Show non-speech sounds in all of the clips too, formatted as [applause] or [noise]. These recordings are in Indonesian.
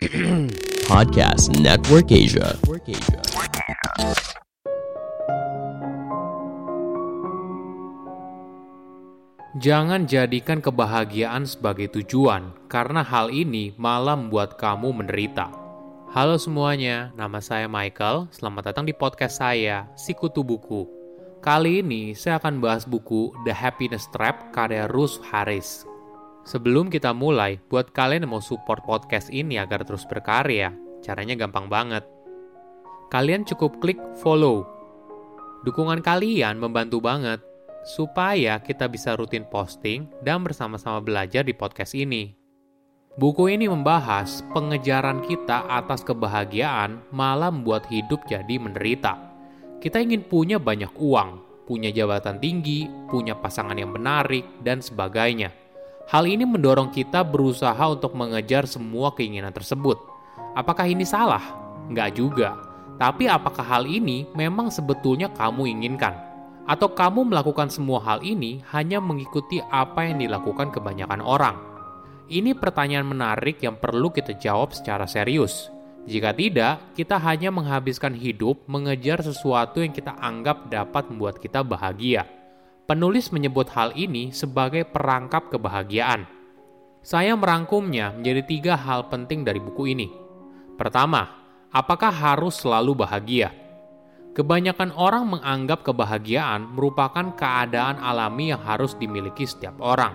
[clears throat] Podcast Network Asia. Jangan jadikan kebahagiaan sebagai tujuan, karena hal ini malah membuat kamu menderita. Halo semuanya, nama saya Michael. Selamat datang di podcast saya, Sikutu Buku. Kali ini saya akan bahas buku The Happiness Trap karya Ruth Harris. Sebelum kita mulai, buat kalian yang mau support podcast ini agar terus berkarya, caranya gampang banget. Kalian cukup klik follow. Dukungan kalian membantu banget supaya kita bisa rutin posting dan bersama-sama belajar di podcast ini. Buku ini membahas pengejaran kita atas kebahagiaan malah membuat hidup jadi menderita. Kita ingin punya banyak uang, punya jabatan tinggi, punya pasangan yang menarik, dan sebagainya. Hal ini mendorong kita berusaha untuk mengejar semua keinginan tersebut. Apakah ini salah? Enggak juga. Tapi apakah hal ini memang sebetulnya kamu inginkan? Atau kamu melakukan semua hal ini hanya mengikuti apa yang dilakukan kebanyakan orang? Ini pertanyaan menarik yang perlu kita jawab secara serius. Jika tidak, kita hanya menghabiskan hidup mengejar sesuatu yang kita anggap dapat membuat kita bahagia. Penulis menyebut hal ini sebagai perangkap kebahagiaan. Saya merangkumnya menjadi tiga hal penting dari buku ini. Pertama, apakah harus selalu bahagia? Kebanyakan orang menganggap kebahagiaan merupakan keadaan alami yang harus dimiliki setiap orang.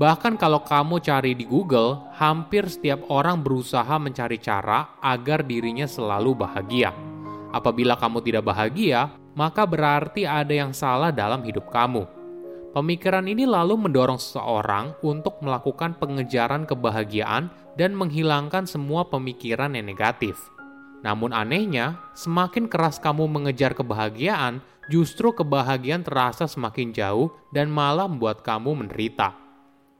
Bahkan kalau kamu cari di Google, hampir setiap orang berusaha mencari cara agar dirinya selalu bahagia. Apabila kamu tidak bahagia, maka berarti ada yang salah dalam hidup kamu. Pemikiran ini lalu mendorong seseorang untuk melakukan pengejaran kebahagiaan dan menghilangkan semua pemikiran yang negatif. Namun anehnya, semakin keras kamu mengejar kebahagiaan, justru kebahagiaan terasa semakin jauh dan malah membuat kamu menderita.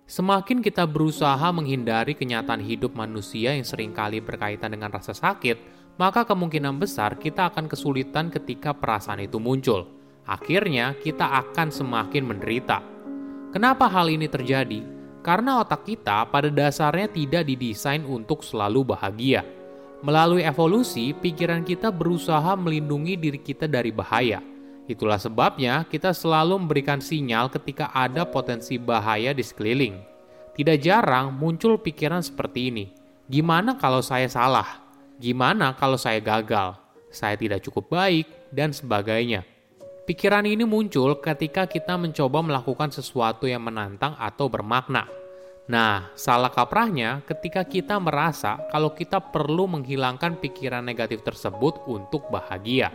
Semakin kita berusaha menghindari kenyataan hidup manusia yang sering kali berkaitan dengan rasa sakit, maka kemungkinan besar kita akan kesulitan ketika perasaan itu muncul. Akhirnya, kita akan semakin menderita. Kenapa hal ini terjadi? Karena otak kita pada dasarnya tidak didesain untuk selalu bahagia. Melalui evolusi, pikiran kita berusaha melindungi diri kita dari bahaya. Itulah sebabnya kita selalu memberikan sinyal ketika ada potensi bahaya di sekeliling. Tidak jarang muncul pikiran seperti ini: "Gimana kalau saya salah? Gimana kalau saya gagal? Saya tidak cukup baik?" dan sebagainya. Pikiran ini muncul ketika kita mencoba melakukan sesuatu yang menantang atau bermakna. Nah, salah kaprahnya ketika kita merasa kalau kita perlu menghilangkan pikiran negatif tersebut untuk bahagia.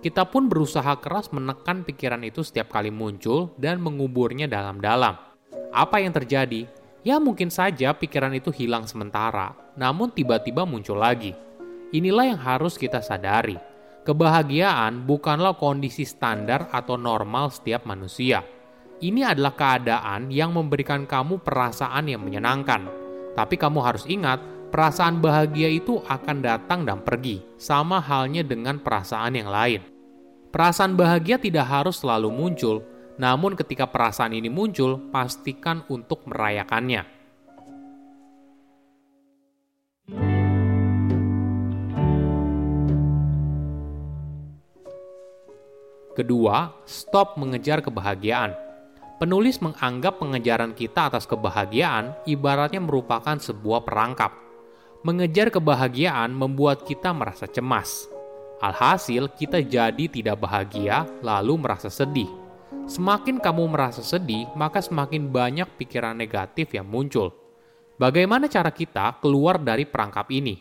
Kita pun berusaha keras menekan pikiran itu setiap kali muncul dan menguburnya dalam-dalam. Apa yang terjadi? Ya mungkin saja pikiran itu hilang sementara, namun tiba-tiba muncul lagi. Inilah yang harus kita sadari Kebahagiaan bukanlah kondisi standar atau normal setiap manusia. Ini adalah keadaan yang memberikan kamu perasaan yang menyenangkan. Tapi kamu harus ingat, perasaan bahagia itu akan datang dan pergi, sama halnya dengan perasaan yang lain. Perasaan bahagia tidak harus selalu muncul, namun ketika perasaan ini muncul, pastikan untuk merayakannya. Kedua, stop mengejar kebahagiaan. Penulis menganggap pengejaran kita atas kebahagiaan ibaratnya merupakan sebuah perangkap. Mengejar kebahagiaan membuat kita merasa cemas. Alhasil, kita jadi tidak bahagia, lalu merasa sedih. Semakin kamu merasa sedih, maka semakin banyak pikiran negatif yang muncul. Bagaimana cara kita keluar dari perangkap ini?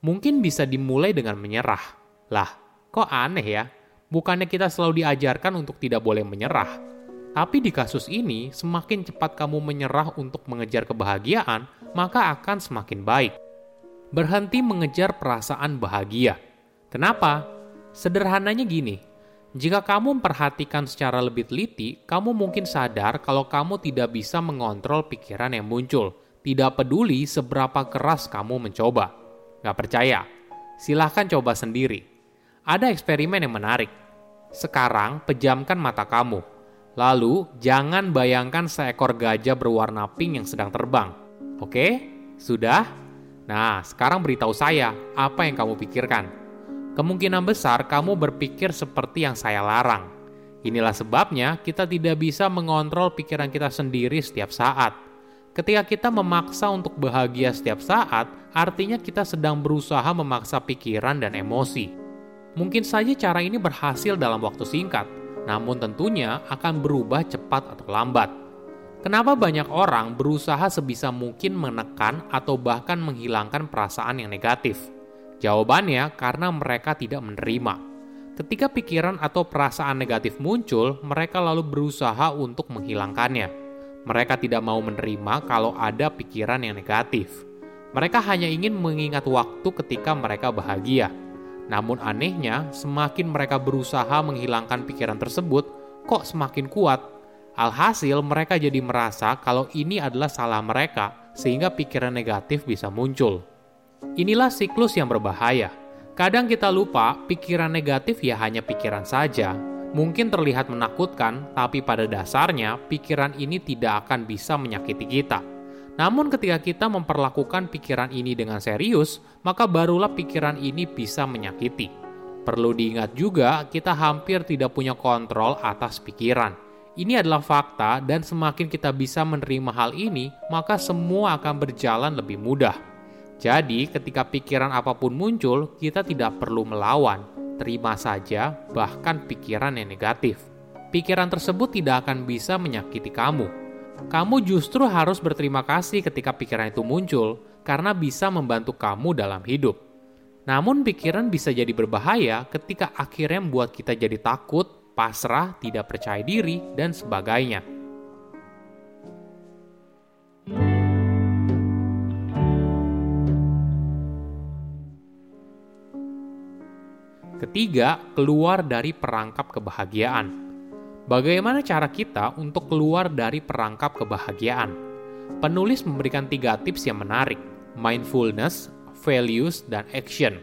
Mungkin bisa dimulai dengan menyerah. Lah, kok aneh ya? Bukannya kita selalu diajarkan untuk tidak boleh menyerah, tapi di kasus ini, semakin cepat kamu menyerah untuk mengejar kebahagiaan, maka akan semakin baik. Berhenti mengejar perasaan bahagia. Kenapa? Sederhananya gini, jika kamu memperhatikan secara lebih teliti, kamu mungkin sadar kalau kamu tidak bisa mengontrol pikiran yang muncul. Tidak peduli seberapa keras kamu mencoba. Gak percaya? Silahkan coba sendiri. Ada eksperimen yang menarik sekarang pejamkan mata kamu. Lalu jangan bayangkan seekor gajah berwarna pink yang sedang terbang. Oke? Sudah? Nah, sekarang beritahu saya, apa yang kamu pikirkan? Kemungkinan besar kamu berpikir seperti yang saya larang. Inilah sebabnya kita tidak bisa mengontrol pikiran kita sendiri setiap saat. Ketika kita memaksa untuk bahagia setiap saat, artinya kita sedang berusaha memaksa pikiran dan emosi. Mungkin saja cara ini berhasil dalam waktu singkat, namun tentunya akan berubah cepat atau lambat. Kenapa banyak orang berusaha sebisa mungkin menekan atau bahkan menghilangkan perasaan yang negatif? Jawabannya karena mereka tidak menerima. Ketika pikiran atau perasaan negatif muncul, mereka lalu berusaha untuk menghilangkannya. Mereka tidak mau menerima kalau ada pikiran yang negatif. Mereka hanya ingin mengingat waktu ketika mereka bahagia. Namun anehnya, semakin mereka berusaha menghilangkan pikiran tersebut, kok semakin kuat Alhasil, mereka jadi merasa kalau ini adalah salah mereka, sehingga pikiran negatif bisa muncul. Inilah siklus yang berbahaya. Kadang kita lupa, pikiran negatif ya hanya pikiran saja. Mungkin terlihat menakutkan, tapi pada dasarnya pikiran ini tidak akan bisa menyakiti kita. Namun, ketika kita memperlakukan pikiran ini dengan serius, maka barulah pikiran ini bisa menyakiti. Perlu diingat juga, kita hampir tidak punya kontrol atas pikiran ini adalah fakta, dan semakin kita bisa menerima hal ini, maka semua akan berjalan lebih mudah. Jadi, ketika pikiran apa pun muncul, kita tidak perlu melawan, terima saja, bahkan pikiran yang negatif. Pikiran tersebut tidak akan bisa menyakiti kamu. Kamu justru harus berterima kasih ketika pikiran itu muncul, karena bisa membantu kamu dalam hidup. Namun, pikiran bisa jadi berbahaya ketika akhirnya membuat kita jadi takut, pasrah, tidak percaya diri, dan sebagainya. Ketiga, keluar dari perangkap kebahagiaan. Bagaimana cara kita untuk keluar dari perangkap kebahagiaan? Penulis memberikan tiga tips yang menarik: mindfulness, values, dan action.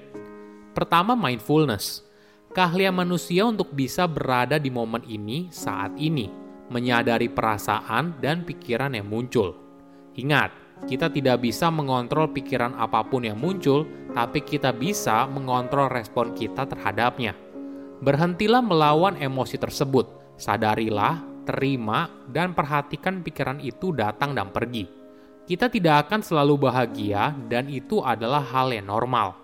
Pertama, mindfulness keahlian manusia untuk bisa berada di momen ini saat ini, menyadari perasaan dan pikiran yang muncul. Ingat, kita tidak bisa mengontrol pikiran apa pun yang muncul, tapi kita bisa mengontrol respon kita terhadapnya. Berhentilah melawan emosi tersebut, sadarilah, terima, dan perhatikan pikiran itu datang dan pergi. Kita tidak akan selalu bahagia, dan itu adalah hal yang normal.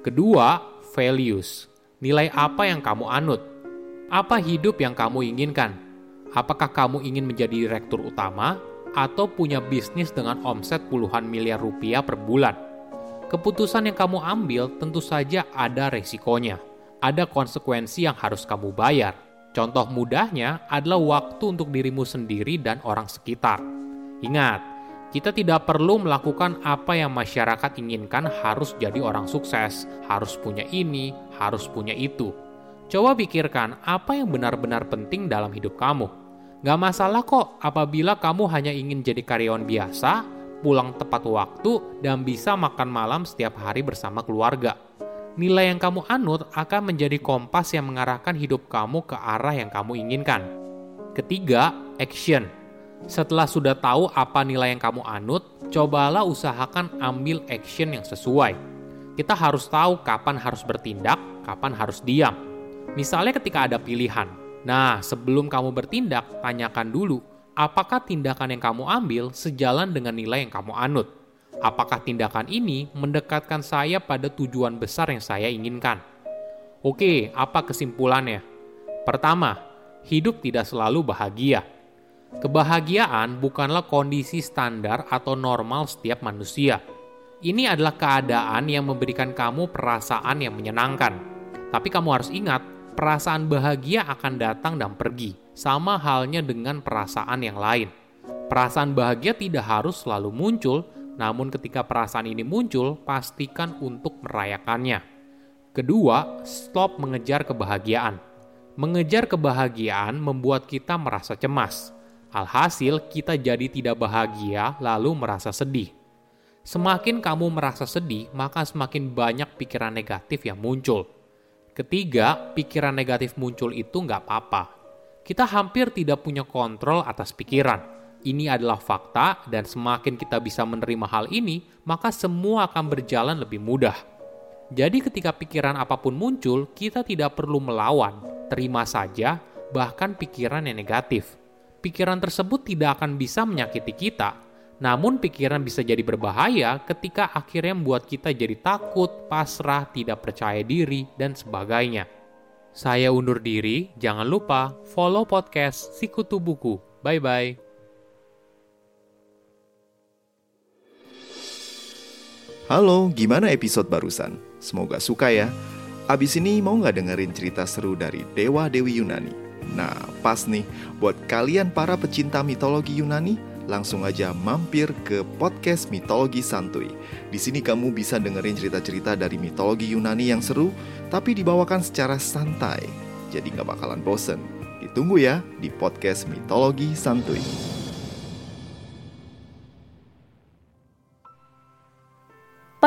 Kedua, values Nilai apa yang kamu anut? Apa hidup yang kamu inginkan? Apakah kamu ingin menjadi direktur utama atau punya bisnis dengan omset puluhan miliar rupiah per bulan? Keputusan yang kamu ambil tentu saja ada resikonya. Ada konsekuensi yang harus kamu bayar. Contoh mudahnya adalah waktu untuk dirimu sendiri dan orang sekitar. Ingat, kita tidak perlu melakukan apa yang masyarakat inginkan harus jadi orang sukses, harus punya ini, harus punya itu. Coba pikirkan apa yang benar-benar penting dalam hidup kamu. Gak masalah kok apabila kamu hanya ingin jadi karyawan biasa, pulang tepat waktu, dan bisa makan malam setiap hari bersama keluarga. Nilai yang kamu anut akan menjadi kompas yang mengarahkan hidup kamu ke arah yang kamu inginkan. Ketiga, action setelah sudah tahu apa nilai yang kamu anut, cobalah usahakan ambil action yang sesuai. Kita harus tahu kapan harus bertindak, kapan harus diam. Misalnya ketika ada pilihan. Nah, sebelum kamu bertindak, tanyakan dulu, apakah tindakan yang kamu ambil sejalan dengan nilai yang kamu anut? Apakah tindakan ini mendekatkan saya pada tujuan besar yang saya inginkan? Oke, apa kesimpulannya? Pertama, hidup tidak selalu bahagia Kebahagiaan bukanlah kondisi standar atau normal setiap manusia. Ini adalah keadaan yang memberikan kamu perasaan yang menyenangkan. Tapi kamu harus ingat, perasaan bahagia akan datang dan pergi, sama halnya dengan perasaan yang lain. Perasaan bahagia tidak harus selalu muncul, namun ketika perasaan ini muncul, pastikan untuk merayakannya. Kedua, stop mengejar kebahagiaan. Mengejar kebahagiaan membuat kita merasa cemas Alhasil, kita jadi tidak bahagia, lalu merasa sedih. Semakin kamu merasa sedih, maka semakin banyak pikiran negatif yang muncul. Ketiga, pikiran negatif muncul itu nggak apa-apa. Kita hampir tidak punya kontrol atas pikiran. Ini adalah fakta dan semakin kita bisa menerima hal ini, maka semua akan berjalan lebih mudah. Jadi ketika pikiran apa pun muncul, kita tidak perlu melawan, terima saja, bahkan pikiran yang negatif. Pikiran tersebut tidak akan bisa menyakiti kita, namun pikiran bisa jadi berbahaya ketika akhirnya membuat kita jadi takut, pasrah, tidak percaya diri, dan sebagainya. Saya undur diri, jangan lupa follow podcast Sikutu Buku. Bye-bye. Halo, gimana episode barusan? Semoga suka ya. Abis ini mau nggak dengerin cerita seru dari Dewa Dewi Yunani? Nah, pas nih, buat kalian para pecinta mitologi Yunani, langsung aja mampir ke podcast Mitologi Santuy. Di sini kamu bisa dengerin cerita-cerita dari mitologi Yunani yang seru, tapi dibawakan secara santai. Jadi nggak bakalan bosen. Ditunggu ya di podcast Mitologi Santuy.